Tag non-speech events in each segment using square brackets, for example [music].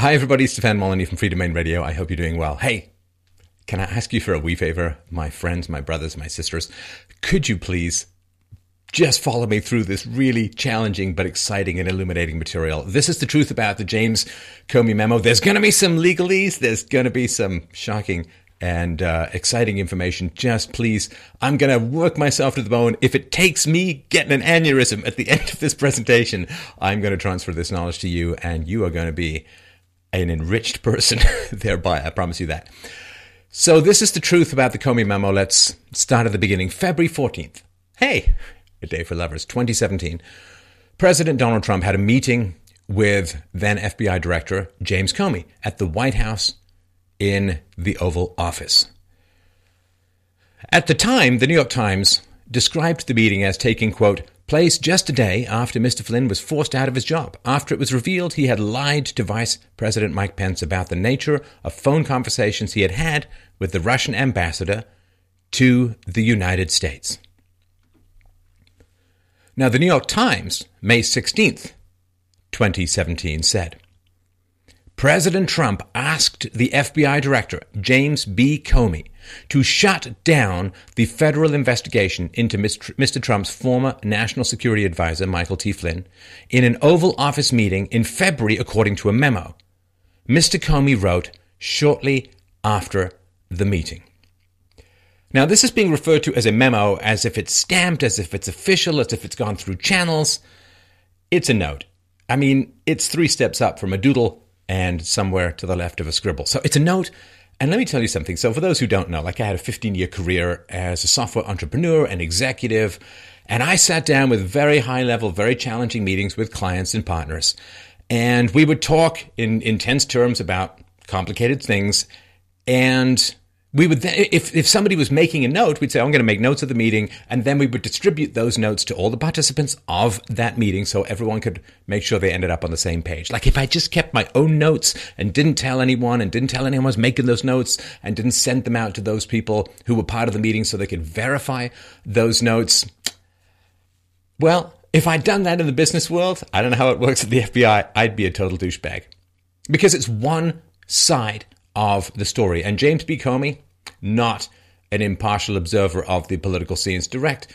Hi, everybody. Stefan Molyneux from Freedomain Radio. I hope you're doing well. Hey, can I ask you for a wee favor? My friends, my brothers, my sisters, could you please just follow me through this really challenging but exciting and illuminating material. This is the truth about the James Comey memo. There's going to be some legalese. There's going to be some shocking and uh, exciting information. Just please, I'm going to work myself to the bone. If it takes me getting an aneurysm at the [laughs] end of this presentation, I'm going to transfer this knowledge to you, and you are going to be an enriched person [laughs] thereby. I promise you that. So, this is the truth about the Comey memo. Let's start at the beginning. February 14th. Hey, a Day for Lovers, 2017, President Donald Trump had a meeting with then FBI Director James Comey at the White House in the Oval Office. At the time, the New York Times described the meeting as taking, quote, place just a day after Mr. Flynn was forced out of his job, after it was revealed he had lied to Vice President Mike Pence about the nature of phone conversations he had had with the Russian ambassador to the United States. Now, the New York Times, May 16th, 2017, said President Trump asked the FBI Director, James B. Comey, to shut down the federal investigation into Mr. Trump's former National Security Advisor, Michael T. Flynn, in an Oval Office meeting in February, according to a memo. Mr. Comey wrote shortly after the meeting. Now, this is being referred to as a memo as if it's stamped, as if it's official, as if it's gone through channels. It's a note. I mean, it's three steps up from a doodle and somewhere to the left of a scribble. So it's a note. And let me tell you something. So, for those who don't know, like I had a 15 year career as a software entrepreneur and executive, and I sat down with very high level, very challenging meetings with clients and partners. And we would talk in intense terms about complicated things. And we would then, if, if somebody was making a note, we'd say, I'm going to make notes of the meeting. And then we would distribute those notes to all the participants of that meeting so everyone could make sure they ended up on the same page. Like if I just kept my own notes and didn't tell anyone and didn't tell anyone I was making those notes and didn't send them out to those people who were part of the meeting so they could verify those notes. Well, if I'd done that in the business world, I don't know how it works at the FBI, I'd be a total douchebag. Because it's one side of the story. And James B. Comey, not an impartial observer of the political scenes, direct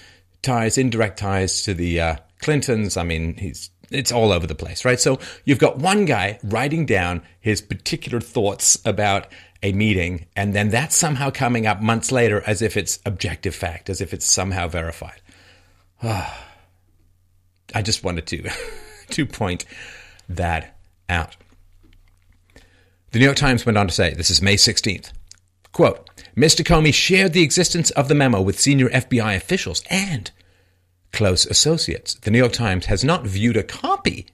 ties, indirect ties to the uh, Clintons. I mean, he's it's all over the place, right? So you've got one guy writing down his particular thoughts about a meeting, and then that's somehow coming up months later as if it's objective fact, as if it's somehow verified. [sighs] I just wanted to [laughs] to point that out. The New York Times went on to say, this is May 16th, quote, Mr. Comey shared the existence of the memo with senior FBI officials and close associates. The New York Times has not viewed a copy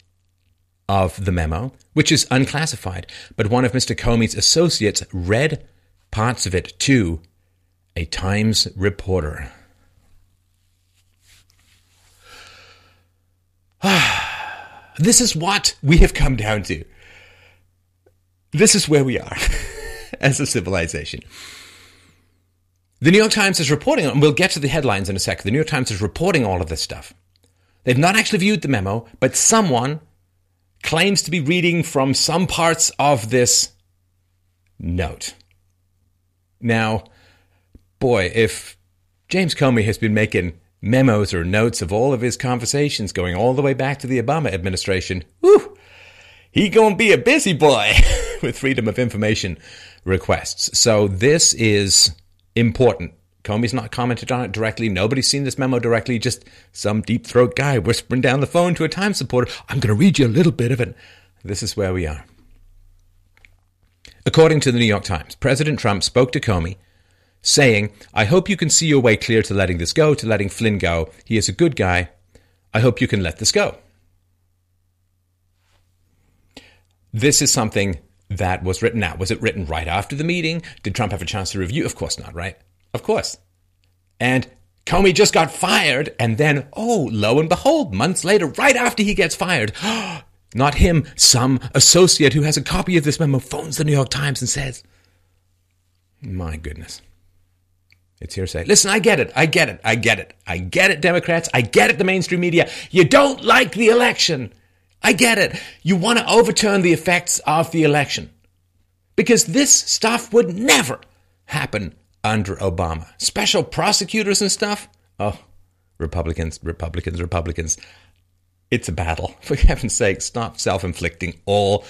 of the memo, which is unclassified, but one of Mr. Comey's associates read parts of it to a Times reporter. [sighs] this is what we have come down to this is where we are [laughs] as a civilization. The New York Times is reporting, and we'll get to the headlines in a second. The New York Times is reporting all of this stuff. They've not actually viewed the memo, but someone claims to be reading from some parts of this note. Now, boy, if James Comey has been making memos or notes of all of his conversations going all the way back to the Obama administration, whew, he gonna be a busy boy [laughs] [laughs] with freedom of information requests. So this is important. Comey's not commented on it directly. Nobody's seen this memo directly. Just some deep throat guy whispering down the phone to a Times supporter. I'm going to read you a little bit of it. This is where we are. According to the New York Times, President Trump spoke to Comey, saying, I hope you can see your way clear to letting this go, to letting Flynn go. He is a good guy. I hope you can let this go. This is something that was written out. Was it written right after the meeting? Did Trump have a chance to review? Of course not, right? Of course. And Comey just got fired, and then, oh, lo and behold, months later, right after he gets fired, [gasps] not him, some associate who has a copy of this memo phones the New York Times and says, My goodness. It's hearsay. Listen, I get it. I get it. I get it. I get it, Democrats. I get it, the mainstream media. You don't like the election. I get it. You want to overturn the effects of the election. Because this stuff would never happen under Obama. Special prosecutors and stuff. Oh, Republicans, Republicans, Republicans. It's a battle. [laughs] For heaven's sake, stop self inflicting all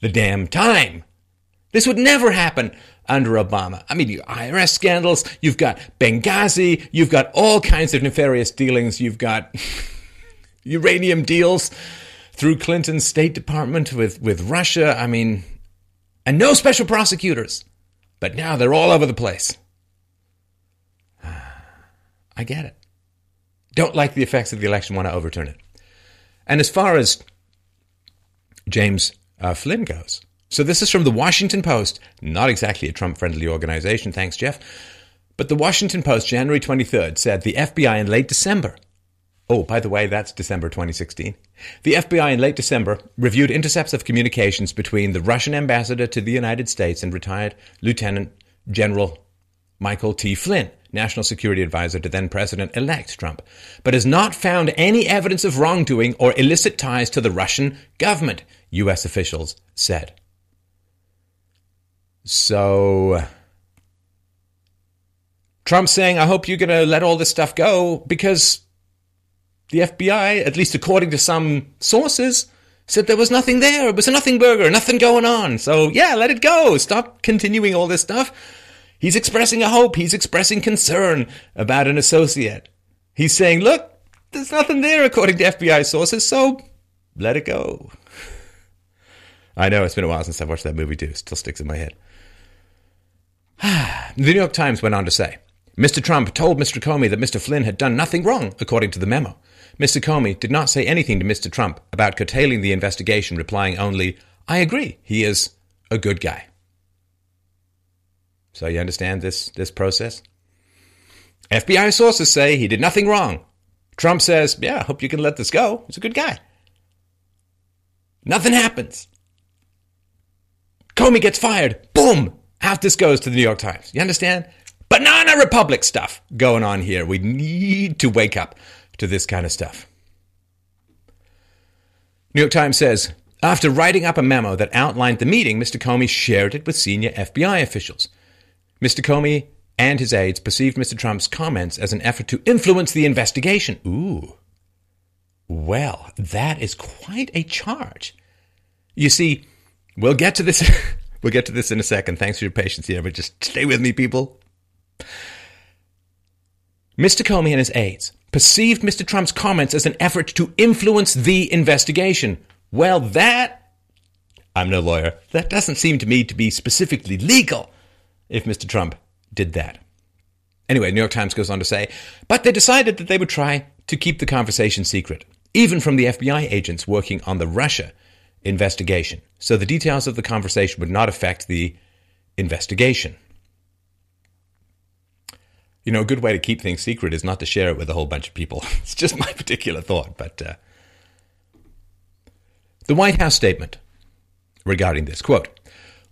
the damn time. This would never happen under Obama. I mean, you IRS scandals, you've got Benghazi, you've got all kinds of nefarious dealings, you've got [laughs] uranium deals through Clinton's State Department with, with Russia. I mean, and no special prosecutors. But now they're all over the place. [sighs] I get it. Don't like the effects of the election, want to overturn it. And as far as James uh, Flynn goes, so this is from the Washington Post, not exactly a Trump friendly organization, thanks, Jeff. But the Washington Post, January 23rd, said the FBI in late December. Oh, by the way, that's December 2016. The FBI in late December reviewed intercepts of communications between the Russian ambassador to the United States and retired Lieutenant General Michael T. Flynn, National Security Advisor to then President elect Trump, but has not found any evidence of wrongdoing or illicit ties to the Russian government, U.S. officials said. So Trump's saying, I hope you're going to let all this stuff go because the FBI, at least according to some sources, said there was nothing there. It was a nothing burger, nothing going on. So yeah, let it go. Stop continuing all this stuff. He's expressing a hope. He's expressing concern about an associate. He's saying, look, there's nothing there according to FBI sources, so let it go. I know it's been a while since I've watched that movie too. It still sticks in my head. [sighs] the New York Times went on to say Mr. Trump told Mr. Comey that Mr. Flynn had done nothing wrong, according to the memo. Mr. Comey did not say anything to Mr. Trump about curtailing the investigation, replying only, I agree, he is a good guy. So you understand this, this process? FBI sources say he did nothing wrong. Trump says, Yeah, I hope you can let this go. He's a good guy. Nothing happens. Comey gets fired. Boom! Out this goes to the New York Times. You understand? Banana Republic stuff going on here. We need to wake up to this kind of stuff. New York Times says After writing up a memo that outlined the meeting, Mr. Comey shared it with senior FBI officials. Mr. Comey and his aides perceived Mr. Trump's comments as an effort to influence the investigation. Ooh. Well, that is quite a charge. You see, we'll get to this [laughs] We'll get to this in a second. Thanks for your patience here, but just stay with me, people. Mr. Comey and his aides perceived Mr. Trump's comments as an effort to influence the investigation. Well, that, I'm no lawyer, that doesn't seem to me to be specifically legal if Mr. Trump did that. Anyway, New York Times goes on to say, but they decided that they would try to keep the conversation secret, even from the FBI agents working on the Russia investigation. So the details of the conversation would not affect the investigation. You know, a good way to keep things secret is not to share it with a whole bunch of people. [laughs] it's just my [laughs] particular thought. But uh, the White House statement regarding this quote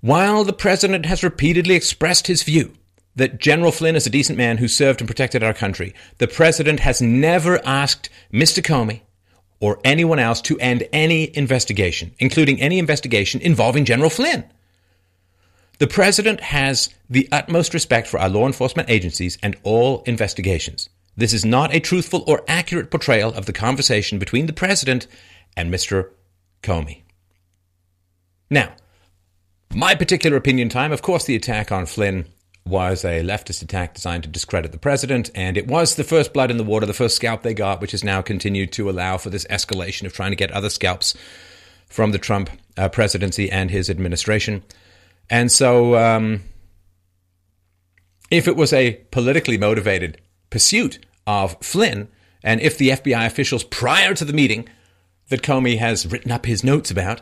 While the president has repeatedly expressed his view that General Flynn is a decent man who served and protected our country, the president has never asked Mr. Comey or anyone else to end any investigation, including any investigation involving General Flynn. The President has the utmost respect for our law enforcement agencies and all investigations. This is not a truthful or accurate portrayal of the conversation between the President and Mr. Comey. Now, my particular opinion time, of course, the attack on Flynn was a leftist attack designed to discredit the president, and it was the first blood in the water, the first scalp they got, which has now continued to allow for this escalation of trying to get other scalps from the Trump uh, presidency and his administration. And so, um, if it was a politically motivated pursuit of Flynn, and if the FBI officials prior to the meeting that Comey has written up his notes about,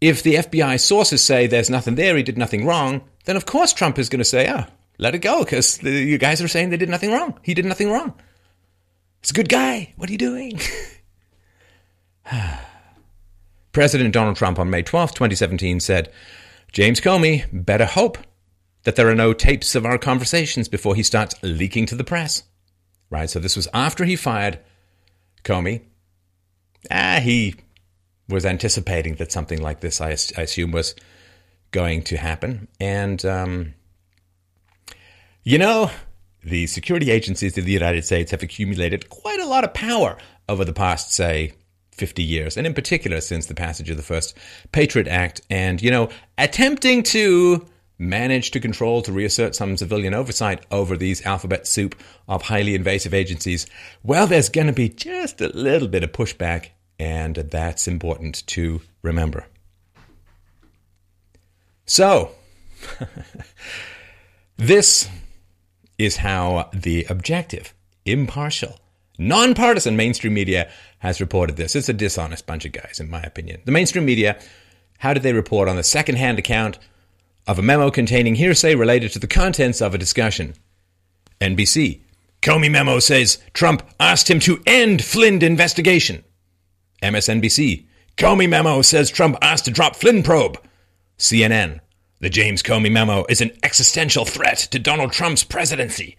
if the FBI sources say there's nothing there, he did nothing wrong, then of course Trump is going to say, ah, let it go because you guys are saying they did nothing wrong. He did nothing wrong. He's a good guy. What are you doing? [sighs] [sighs] President Donald Trump on May 12, 2017 said, James Comey better hope that there are no tapes of our conversations before he starts leaking to the press. Right? So this was after he fired Comey. Ah, he was anticipating that something like this, I, I assume, was going to happen. And, um, you know, the security agencies of the United States have accumulated quite a lot of power over the past, say, 50 years, and in particular since the passage of the first Patriot Act, and, you know, attempting to manage to control, to reassert some civilian oversight over these alphabet soup of highly invasive agencies, well, there's going to be just a little bit of pushback, and that's important to remember. So, [laughs] this is how the objective, impartial, nonpartisan mainstream media has reported this. It's a dishonest bunch of guys, in my opinion. The mainstream media, how did they report on the secondhand account of a memo containing hearsay related to the contents of a discussion? NBC. Comey memo says Trump asked him to end Flynn investigation. MSNBC. Comey memo says Trump asked to drop Flynn probe. CNN. The James Comey memo is an existential threat to Donald Trump's presidency.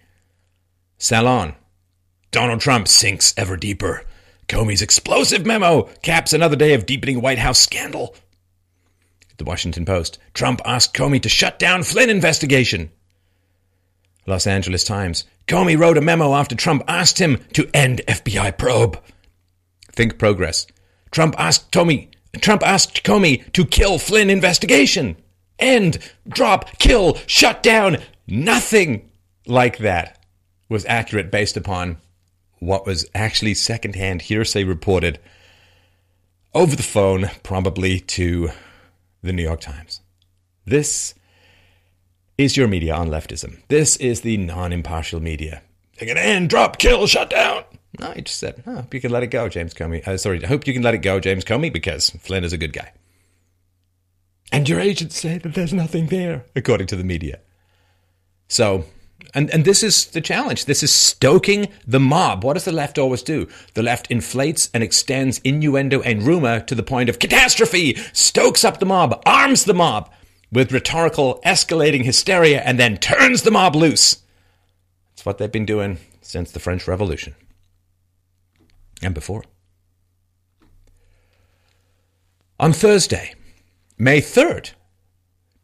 Salon. Donald Trump sinks ever deeper. Comey's explosive memo caps another day of deepening White House scandal. The Washington Post. Trump asked Comey to shut down Flynn investigation. Los Angeles Times. Comey wrote a memo after Trump asked him to end FBI probe. Think Progress. Trump asked Comey Trump asked Comey to kill Flynn investigation. End, drop, kill, shut down. Nothing like that was accurate based upon what was actually secondhand hearsay reported over the phone, probably to the New York Times. This is your media on leftism. This is the non impartial media. Going to end, drop, kill, shut down. No, he just said, oh, hope you can let it go, James Comey. Uh, sorry, I hope you can let it go, James Comey, because Flynn is a good guy. And your agents say that there's nothing there, according to the media. So, and, and this is the challenge. This is stoking the mob. What does the left always do? The left inflates and extends innuendo and rumor to the point of catastrophe, stokes up the mob, arms the mob with rhetorical escalating hysteria, and then turns the mob loose. That's what they've been doing since the French Revolution and before. On Thursday, May 3rd,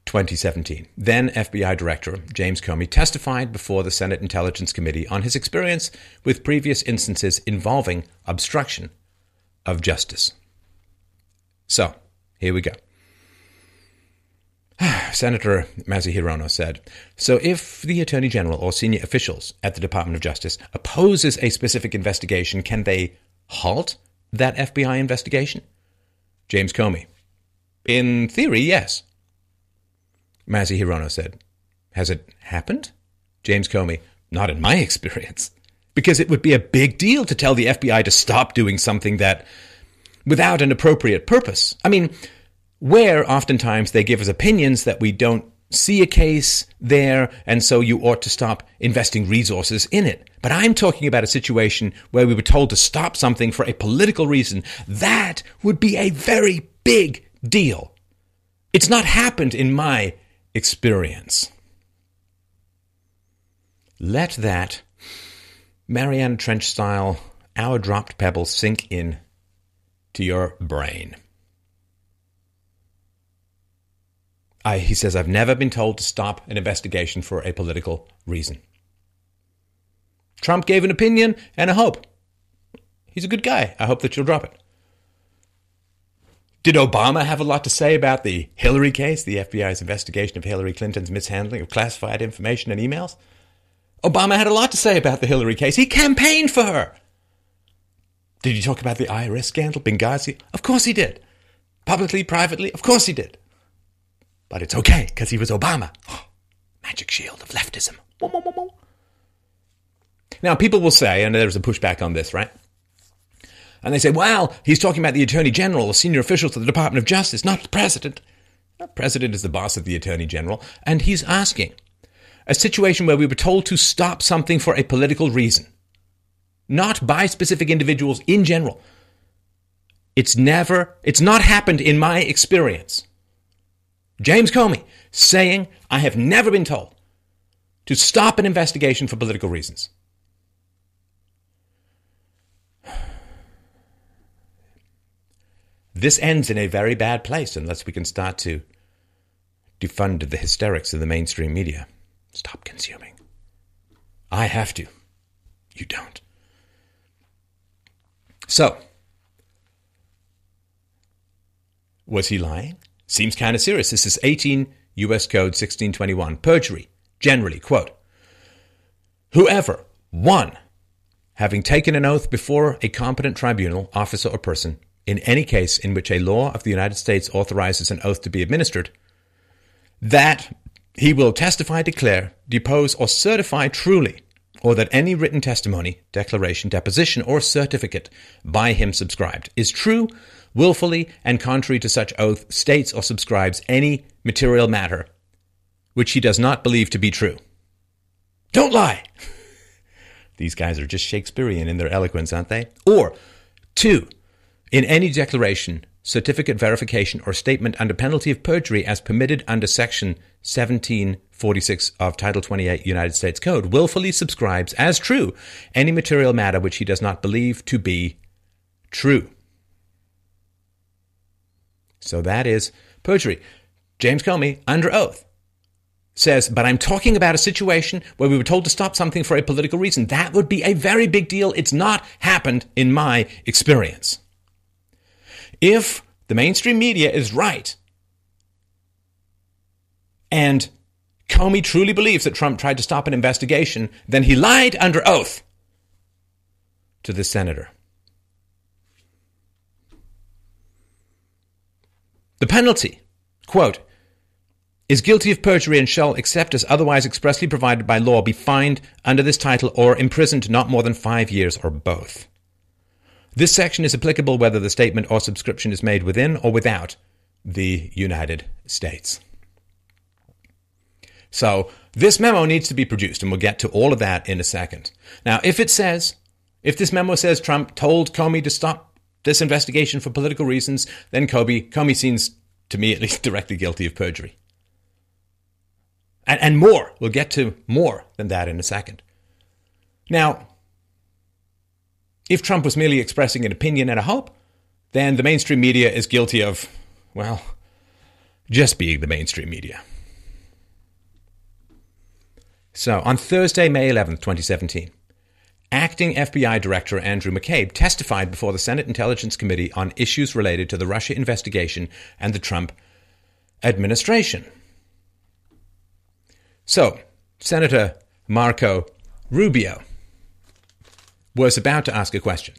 2017, then FBI Director James Comey testified before the Senate Intelligence Committee on his experience with previous instances involving obstruction of justice. So, here we go. [sighs] Senator Mazie Hirono said, So if the Attorney General or senior officials at the Department of Justice opposes a specific investigation, can they halt that FBI investigation? James Comey. In theory, yes. Mazie Hirono said, Has it happened? James Comey. Not in my [laughs] experience. Because it would be a big deal to tell the FBI to stop doing something that without an appropriate purpose. I mean, where oftentimes they give us opinions that we don't see a case there, and so you ought to stop investing resources in it. But I'm talking about a situation where we were told to stop something for a political reason. That would be a very big deal. It's not happened in my experience. Let that Mariana Trench style hour dropped pebble sink in to your brain. I, he says, I've never been told to stop an investigation for a political reason. Trump gave an opinion and a hope. He's a good guy. I hope that you'll drop it. Did Obama have a lot to say about the Hillary case, the FBI's investigation of Hillary Clinton's mishandling of classified information and emails? Obama had a lot to say about the Hillary case. He campaigned for her. Did he talk about the IRS scandal, Benghazi? Of course he did. Publicly, privately? Of course he did. But it's okay because he was Obama. Oh, [gasps] magic shield of leftism. Now, people will say, and there's a pushback on this, right? And they say, well, he's talking about the Attorney General, the senior officials of the Department of Justice, not the President. The President is the boss of the Attorney General, and he's asking a situation where we were told to stop something for a political reason, not by specific individuals in general. It's never, it's not happened in my experience. James Comey saying, I have never been told to stop an investigation for political reasons. This ends in a very bad place unless we can start to defund the hysterics of the mainstream media. Stop consuming. I have to. You don't. So, was he lying? Seems kind of serious. This is 18 U.S. Code 1621. Perjury. Generally, quote, whoever, one, having taken an oath before a competent tribunal, officer, or person, in any case in which a law of the United States authorizes an oath to be administered, that he will testify, declare, depose, or certify truly, or that any written testimony, declaration, deposition, or certificate by him subscribed is true, willfully, and contrary to such oath, states or subscribes any material matter which he does not believe to be true. Don't lie! [laughs] These guys are just Shakespearean in their eloquence, aren't they? Or, two, in any declaration, certificate, verification, or statement under penalty of perjury as permitted under Section 1746 of Title 28 United States Code, willfully subscribes as true any material matter which he does not believe to be true. So that is perjury. James Comey, under oath, says, but I'm talking about a situation where we were told to stop something for a political reason. That would be a very big deal. It's not happened in my experience. If the mainstream media is right, and Comey truly believes that Trump tried to stop an investigation, then he lied under oath to the senator. The penalty, quote, is guilty of perjury and shall, except as otherwise expressly provided by law, be fined under this title or imprisoned not more than five years or both. This section is applicable whether the statement or subscription is made within or without the United States. So this memo needs to be produced, and we'll get to all of that in a second. Now, if it says, if this memo says Trump told Comey to stop this investigation for political reasons, then Comey, Comey seems, to me at least, [laughs] directly guilty of perjury. And, and more. We'll get to more than that in a second. Now, if Trump was merely expressing an opinion and a hope, then the mainstream media is guilty of, well, just being the mainstream media. So, on Thursday, May 11th, 2017, acting FBI Director Andrew McCabe testified before the Senate Intelligence Committee on issues related to the Russia investigation and the Trump administration. So, Senator Marco Rubio was about to ask a question.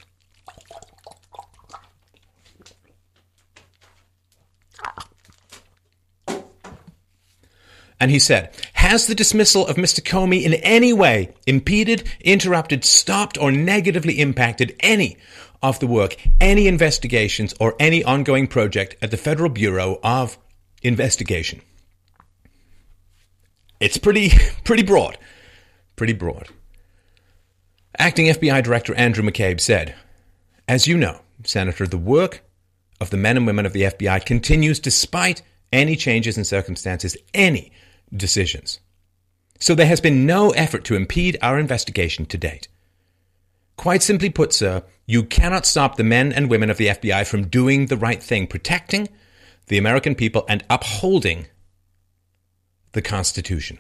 And he said, Has the dismissal of Mr. Comey in any way impeded, interrupted, stopped, or negatively impacted any of the work, any investigations, or any ongoing project at the Federal Bureau of Investigation? It's pretty, [laughs] pretty broad. Pretty broad. Acting FBI Director Andrew McCabe said, As you know, Senator, the work of the men and women of the FBI continues despite any changes in circumstances, any decisions. So there has been no effort to impede our investigation to date. Quite simply put, sir, you cannot stop the men and women of the FBI from doing the right thing, protecting the American people and upholding the Constitution.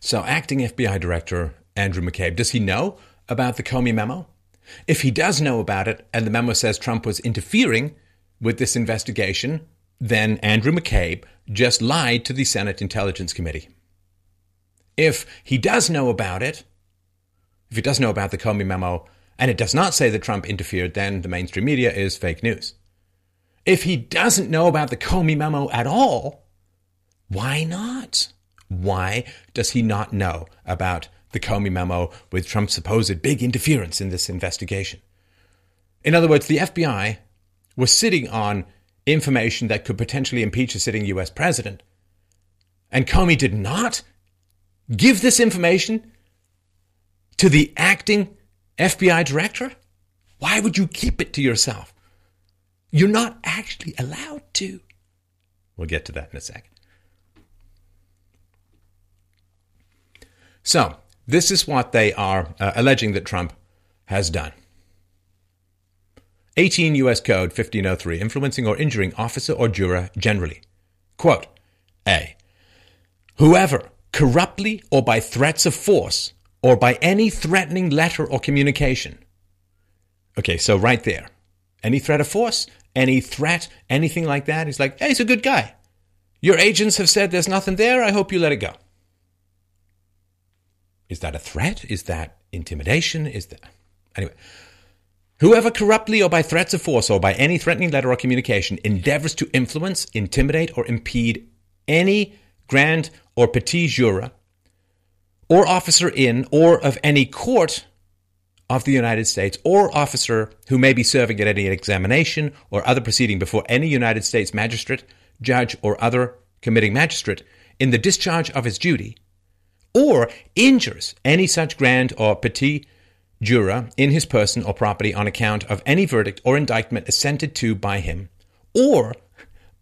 So, acting FBI Director Andrew McCabe, does he know about the Comey memo? If he does know about it and the memo says Trump was interfering with this investigation, then Andrew McCabe just lied to the Senate Intelligence Committee. If he does know about it, if he does know about the Comey memo, and it does not say that Trump interfered, then the mainstream media is fake news. If he doesn't know about the Comey memo at all, why not? Why does he not know about the Comey memo with Trump's supposed big interference in this investigation? In other words, the FBI was sitting on information that could potentially impeach a sitting US president, and Comey did not give this information to the acting FBI director? Why would you keep it to yourself? You're not actually allowed to. We'll get to that in a second. So, this is what they are uh, alleging that Trump has done. 18 U.S. Code 1503, influencing or injuring officer or juror generally. Quote A. Whoever corruptly or by threats of force or by any threatening letter or communication. Okay, so right there. Any threat of force, any threat, anything like that, he's like, hey, he's a good guy. Your agents have said there's nothing there. I hope you let it go. Is that a threat? Is that intimidation? Is that. Anyway. Whoever corruptly or by threats of force or by any threatening letter or communication endeavors to influence, intimidate, or impede any grand or petit juror or officer in or of any court of the United States or officer who may be serving at any examination or other proceeding before any United States magistrate, judge, or other committing magistrate in the discharge of his duty, or injures any such grand or petit juror in his person or property on account of any verdict or indictment assented to by him, or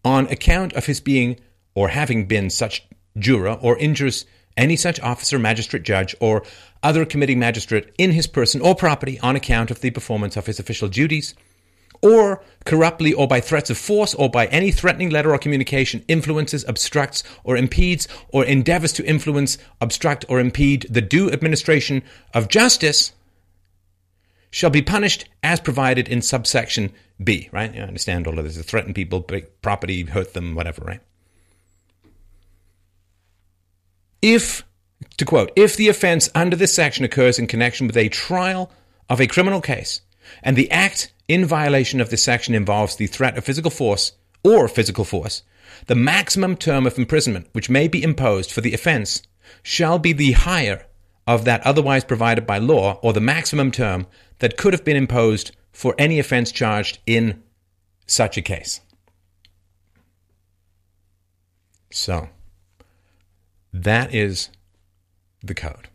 on account of his being or having been such juror, or injures any such officer, magistrate, judge, or other committing magistrate in his person or property on account of the performance of his official duties, or corruptly or by threats of force or by any threatening letter or communication influences, obstructs, or impedes, or endeavors to influence, obstruct, or impede the due administration of justice shall be punished as provided in subsection B, right? You understand all of this. Threaten people, break property, hurt them, whatever, right? If, to quote, if the offense under this section occurs in connection with a trial of a criminal case, and the act in violation of this section involves the threat of physical force or physical force, the maximum term of imprisonment which may be imposed for the offense shall be the higher of that otherwise provided by law or the maximum term that could have been imposed for any offense charged in such a case. So, that is the code.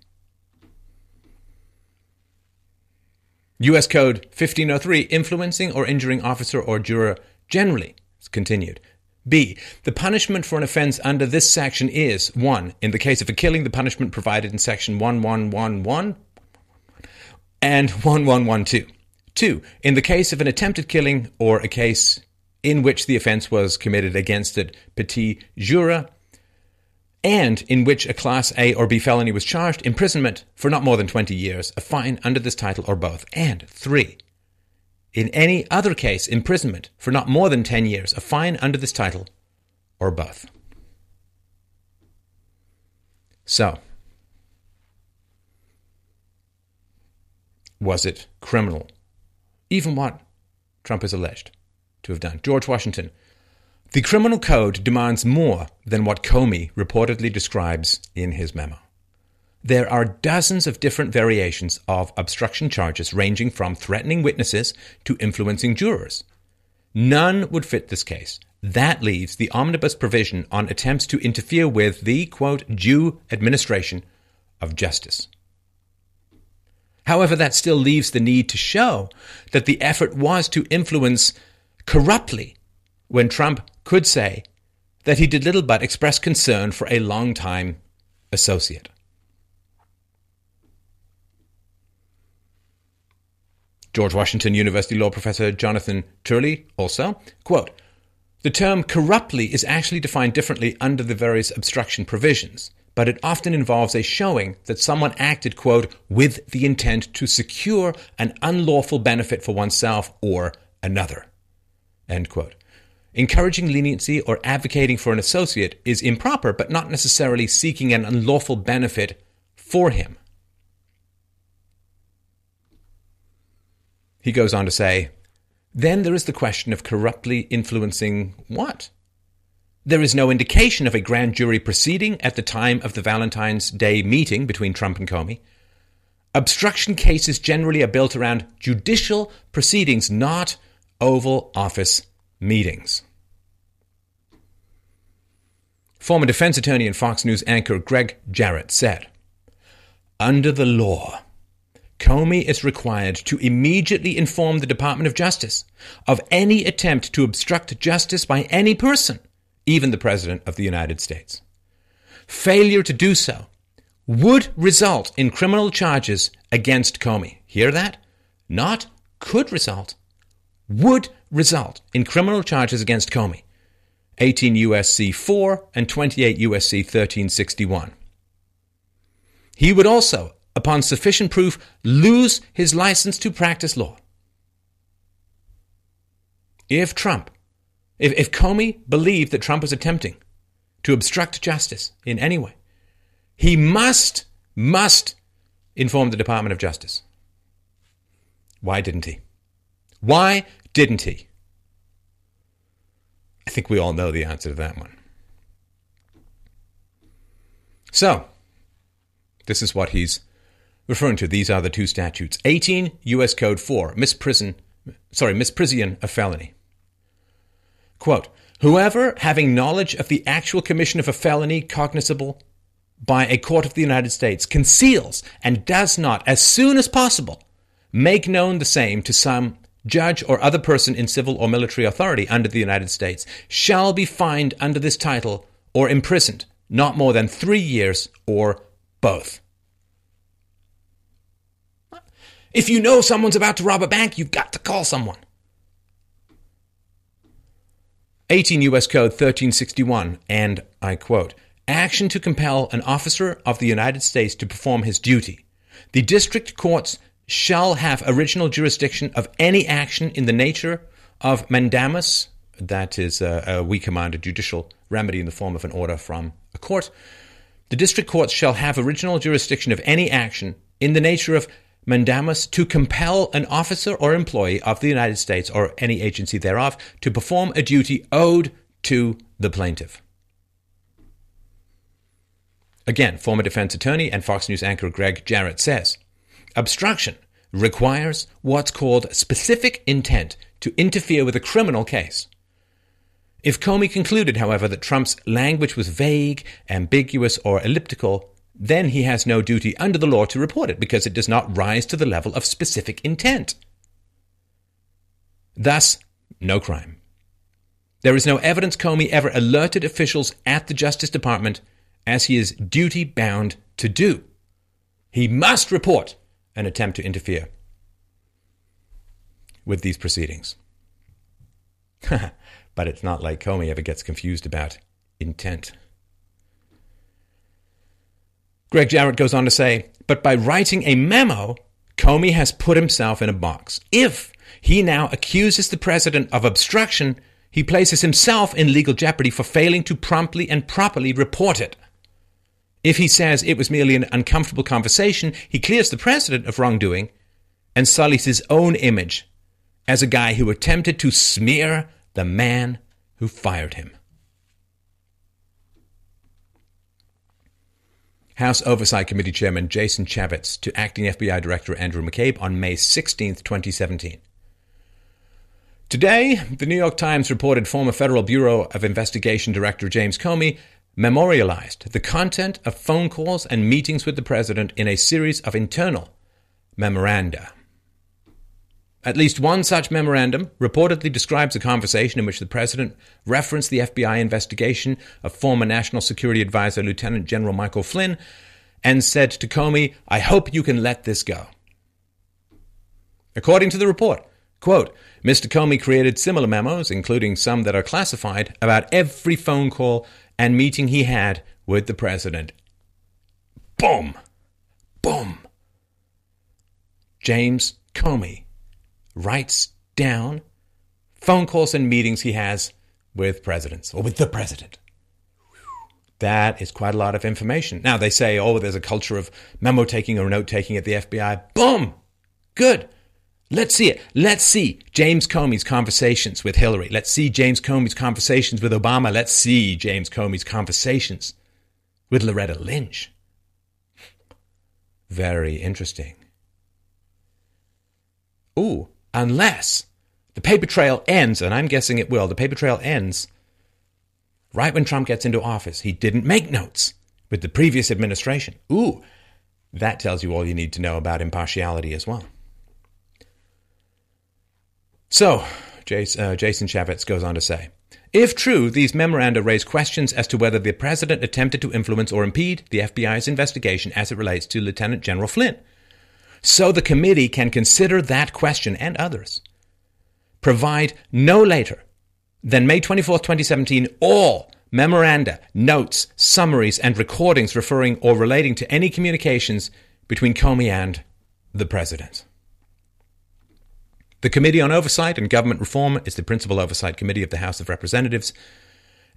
U.S. Code 1503, influencing or injuring officer or juror generally. It's continued. B. The punishment for an offense under this section is 1. In the case of a killing, the punishment provided in section 1111 and 1112. 2. In the case of an attempted killing or a case in which the offense was committed against a petit juror, and in which a Class A or B felony was charged, imprisonment for not more than 20 years, a fine under this title or both. And three, in any other case, imprisonment for not more than 10 years, a fine under this title or both. So, was it criminal? Even what Trump is alleged to have done. George Washington the criminal code demands more than what Comey reportedly describes in his memo. There are dozens of different variations of obstruction charges ranging from threatening witnesses to influencing jurors. None would fit this case. That leaves the omnibus provision on attempts to interfere with the, quote, due administration of justice. However, that still leaves the need to show that the effort was to influence corruptly when Trump could say that he did little but express concern for a long-time associate. George Washington University law professor Jonathan Turley also, quote, the term corruptly is actually defined differently under the various obstruction provisions, but it often involves a showing that someone acted, quote, with the intent to secure an unlawful benefit for oneself or another, end quote. Encouraging leniency or advocating for an associate is improper, but not necessarily seeking an unlawful benefit for him. He goes on to say, then there is the question of corruptly influencing what? There is no indication of a grand jury proceeding at the time of the Valentine's Day meeting between Trump and Comey. Obstruction cases generally are built around judicial proceedings, not Oval Office meetings. Former defense attorney and Fox News anchor Gregg Jarrett said, Under the law, Comey is required to immediately inform the Department of Justice of any attempt to obstruct justice by any person, even the President of the United States. Failure to do so would result in criminal charges against Comey. Hear that? Not could result, would result in criminal charges against Comey 18 USC 4 and 28 USC 1361. He would also, upon sufficient proof, lose his license to practice law. If Trump, if, if Comey believed that Trump was attempting to obstruct justice in any way, he must, must inform the Department of Justice. Why didn't he? Why didn't he? I think we all know the answer to that one. So, this is what he's referring to. These are the two statutes 18 U.S. Code 4, misprison, sorry, misprision of felony. Quote, Whoever, having knowledge of the actual commission of a felony cognizable by a court of the United States, conceals and does not, as soon as possible, make known the same to some judge or other person in civil or military authority under the United States, shall be fined under this title or imprisoned not more than three years or both. If you know someone's about to rob a bank, you've got to call someone. 18 U.S. Code 1361, and I quote, action to compel an officer of the United States to perform his duty. The district courts shall have original jurisdiction of any action in the nature of mandamus, that is, uh, a we command a judicial remedy in the form of an order from a court. The district courts shall have original jurisdiction of any action in the nature of mandamus to compel an officer or employee of the United States or any agency thereof to perform a duty owed to the plaintiff. Again, former defense attorney and Fox News anchor Gregg Jarrett says obstruction requires what's called specific intent to interfere with a criminal case. If Comey concluded, however, that Trump's language was vague, ambiguous, or elliptical, then he has no duty under the law to report it because it does not rise to the level of specific intent. Thus, no crime. There is no evidence Comey ever alerted officials at the Justice Department as he is duty bound to do. He must report an attempt to interfere with these proceedings. [laughs] but it's not like Comey ever gets confused about intent. Gregg Jarrett goes on to say, but by writing a memo, Comey has put himself in a box. If he now accuses the president of obstruction, he places himself in legal jeopardy for failing to promptly and properly report it. If he says it was merely an uncomfortable conversation, he clears the president of wrongdoing and sullies his own image as a guy who attempted to smear the man who fired him. House Oversight Committee Chairman Jason Chaffetz to Acting FBI Director Andrew McCabe on May 16, 2017. Today, the New York Times reported former Federal Bureau of Investigation Director James Comey memorialized the content of phone calls and meetings with the president in a series of internal memoranda. At least one such memorandum reportedly describes a conversation in which the president referenced the FBI investigation of former National Security Advisor Lieutenant General Michael Flynn and said to Comey, I hope you can let this go. According to the report, quote, Mr. Comey created similar memos, including some that are classified, about every phone call and meeting he had with the president. Boom! Boom! James Comey writes down phone calls and meetings he has with presidents or with the president. That is quite a lot of information. Now they say, oh, there's a culture of memo taking or note taking at the FBI. Boom! Good. Let's see it. Let's see James Comey's conversations with Hillary. Let's see James Comey's conversations with Obama. Let's see James Comey's conversations with Loretta Lynch. Very interesting. Ooh, unless the paper trail ends, and I'm guessing it will, the paper trail ends right when Trump gets into office. He didn't make notes with the previous administration. Ooh, that tells you all you need to know about impartiality as well. So, Jason, uh, Jason Chaffetz goes on to say If true, these memoranda raise questions as to whether the president attempted to influence or impede the FBI's investigation as it relates to Lieutenant General Flynn. So the committee can consider that question and others. provide no later than May 24, 2017, all memoranda, notes, summaries, and recordings referring or relating to any communications between Comey and the President. The Committee on Oversight and Government Reform is the principal oversight committee of the House of Representatives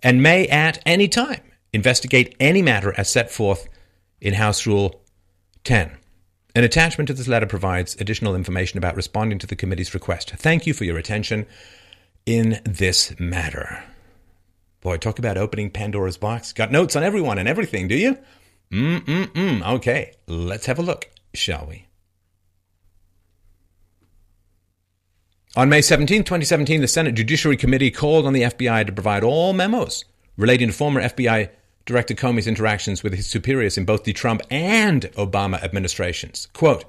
and may at any time investigate any matter as set forth in House Rule 10. An attachment to this letter provides additional information about responding to the committee's request. Thank you for your attention in this matter. Boy, talk about opening Pandora's box. Got notes on everyone and everything, do you? Mm-mm-mm. Okay, let's have a look, shall we? On May 17, 2017, the Senate Judiciary Committee called on the FBI to provide all memos relating to former FBI Director Comey's interactions with his superiors in both the Trump and Obama administrations. Quote,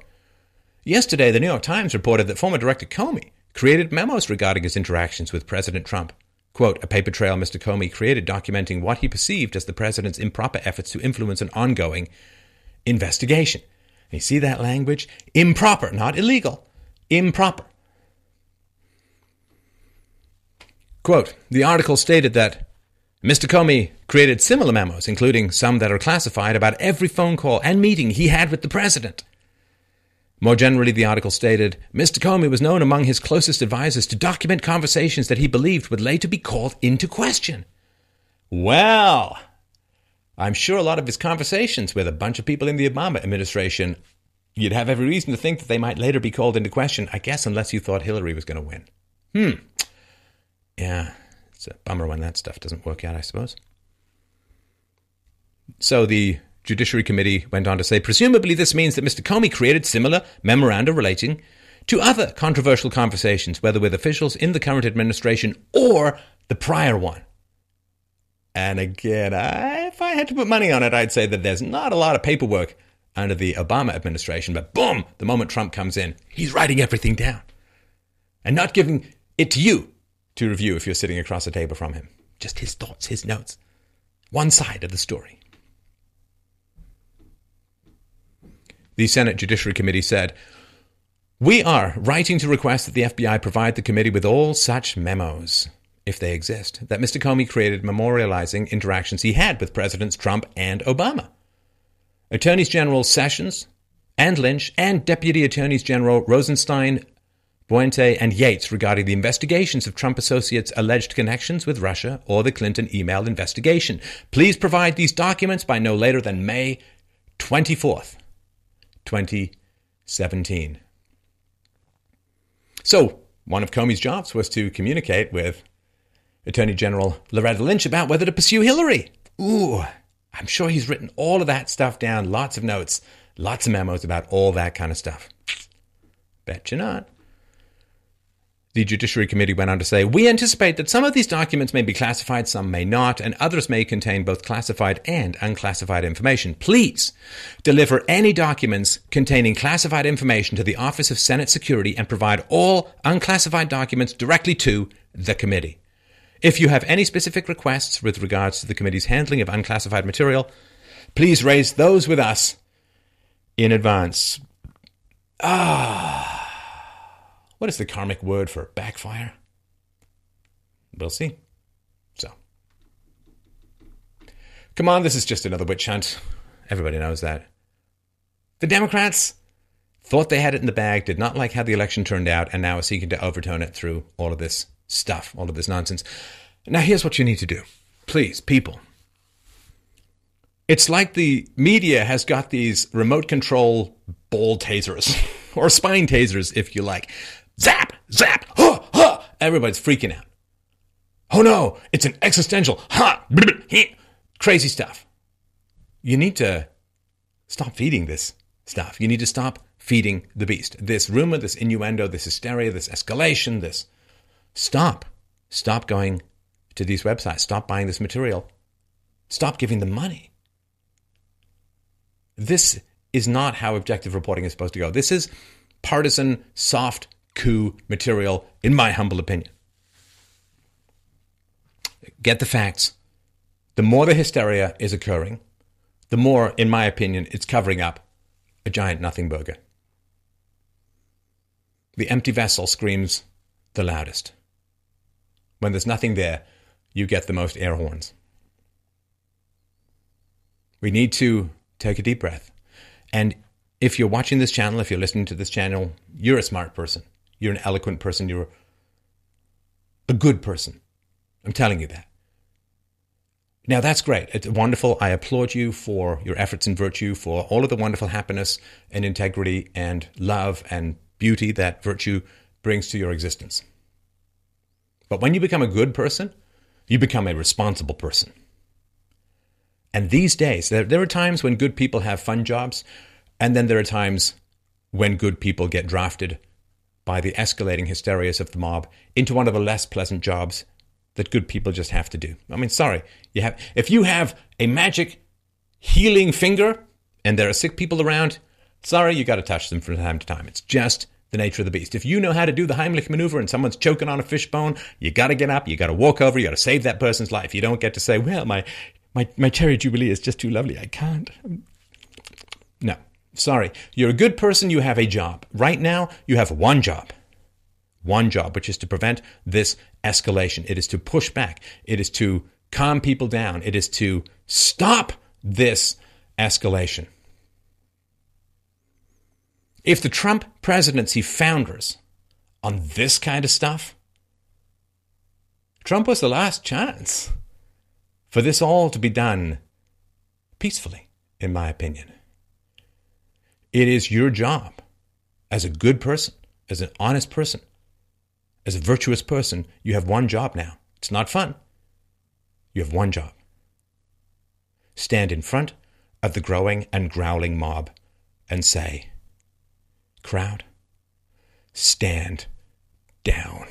Yesterday, the New York Times reported that former Director Comey created memos regarding his interactions with President Trump. Quote, a paper trail Mr. Comey created documenting what he perceived as the president's improper efforts to influence an ongoing investigation. You see that language? Improper, not illegal. Improper. Quote, the article stated that Mr. Comey created similar memos, including some that are classified, about every phone call and meeting he had with the president. More generally, the article stated Mr. Comey was known among his closest advisers to document conversations that he believed would later be called into question. Well, I'm sure a lot of his conversations with a bunch of people in the Obama administration, you'd have every reason to think that they might later be called into question, I guess, unless you thought Hillary was going to win. Hmm. Yeah, it's a bummer when that stuff doesn't work out, I suppose. So the Judiciary Committee went on to say, presumably this means that Mr. Comey created similar memoranda relating to other controversial conversations, whether with officials in the current administration or the prior one. And again, I, if I had to put money on it, I'd say that there's not a lot of paperwork under the Obama administration, but boom, the moment Trump comes in, he's writing everything down and not giving it to you to review if you're sitting across a table from him. Just his thoughts, his notes. One side of the story. The Senate Judiciary Committee said, We are writing to request that the FBI provide the committee with all such memos, if they exist, that Mr. Comey created memorializing interactions he had with Presidents Trump and Obama. Attorneys General Sessions and Lynch and Deputy Attorneys General Rosenstein, Boente and Yates regarding the investigations of Trump associates' alleged connections with Russia or the Clinton email investigation. Please provide these documents by no later than May 24th, 2017. So, one of Comey's jobs was to communicate with Attorney General Loretta Lynch about whether to pursue Hillary. Ooh, I'm sure he's written all of that stuff down, lots of notes, lots of memos about all that kind of stuff. Bet you not. The Judiciary Committee went on to say, We anticipate that some of these documents may be classified, some may not, and others may contain both classified and unclassified information. Please deliver any documents containing classified information to the Office of Senate Security and provide all unclassified documents directly to the committee. If you have any specific requests with regards to the committee's handling of unclassified material, please raise those with us in advance. Ah. What is the karmic word for backfire? We'll see. So. Come on, this is just another witch hunt. Everybody knows that. The Democrats thought they had it in the bag, did not like how the election turned out, and now are seeking to overturn it through all of this stuff, all of this nonsense. Now, here's what you need to do. Please, people. It's like the media has got these remote control ball tasers, [laughs] or spine tasers, if you like. Zap, zap, huh, huh. Everybody's freaking out. Oh no, it's an existential, huh, crazy stuff. You need to stop feeding this stuff. You need to stop feeding the beast. This rumor, this innuendo, this hysteria, this escalation, this. Stop. Stop going to these websites. Stop buying this material. Stop giving them money. This is not how objective reporting is supposed to go. This is partisan, soft coup material, in my humble opinion. Get the facts. The more the hysteria is occurring, the more, in my opinion, it's covering up a giant nothing burger. The empty vessel screams the loudest. When there's nothing there, you get the most air horns. We need to take a deep breath. And if you're watching this channel, if you're listening to this channel, you're a smart person. You're an eloquent person. You're a good person. I'm telling you that. Now, that's great. It's wonderful. I applaud you for your efforts in virtue, for all of the wonderful happiness and integrity and love and beauty that virtue brings to your existence. But when you become a good person, you become a responsible person. And these days, there, there are times when good people have fun jobs, and then there are times when good people get drafted by the escalating hysterias of the mob into one of the less pleasant jobs that good people just have to do. I mean, sorry, you have if you have a magic healing finger and there are sick people around, sorry, you got to touch them from time to time. It's just the nature of the beast. If you know how to do the Heimlich maneuver and someone's choking on a fishbone, you got to get up, you got to walk over, you got to save that person's life. You don't get to say, "Well, my my my cherry jubilee is just too lovely. I can't." No. Sorry. You're a good person, you have a job. Right now, you have one job one job, which is to prevent this escalation. It is to push back. It is to calm people down. It is to stop this escalation. If the Trump presidency founders on this kind of stuff, Trump was the last chance for this all to be done peacefully, in my opinion. It is your job as a good person, as an honest person, as a virtuous person, you have one job now. It's not fun. You have one job. Stand in front of the growing and growling mob and say, Crowd, stand down.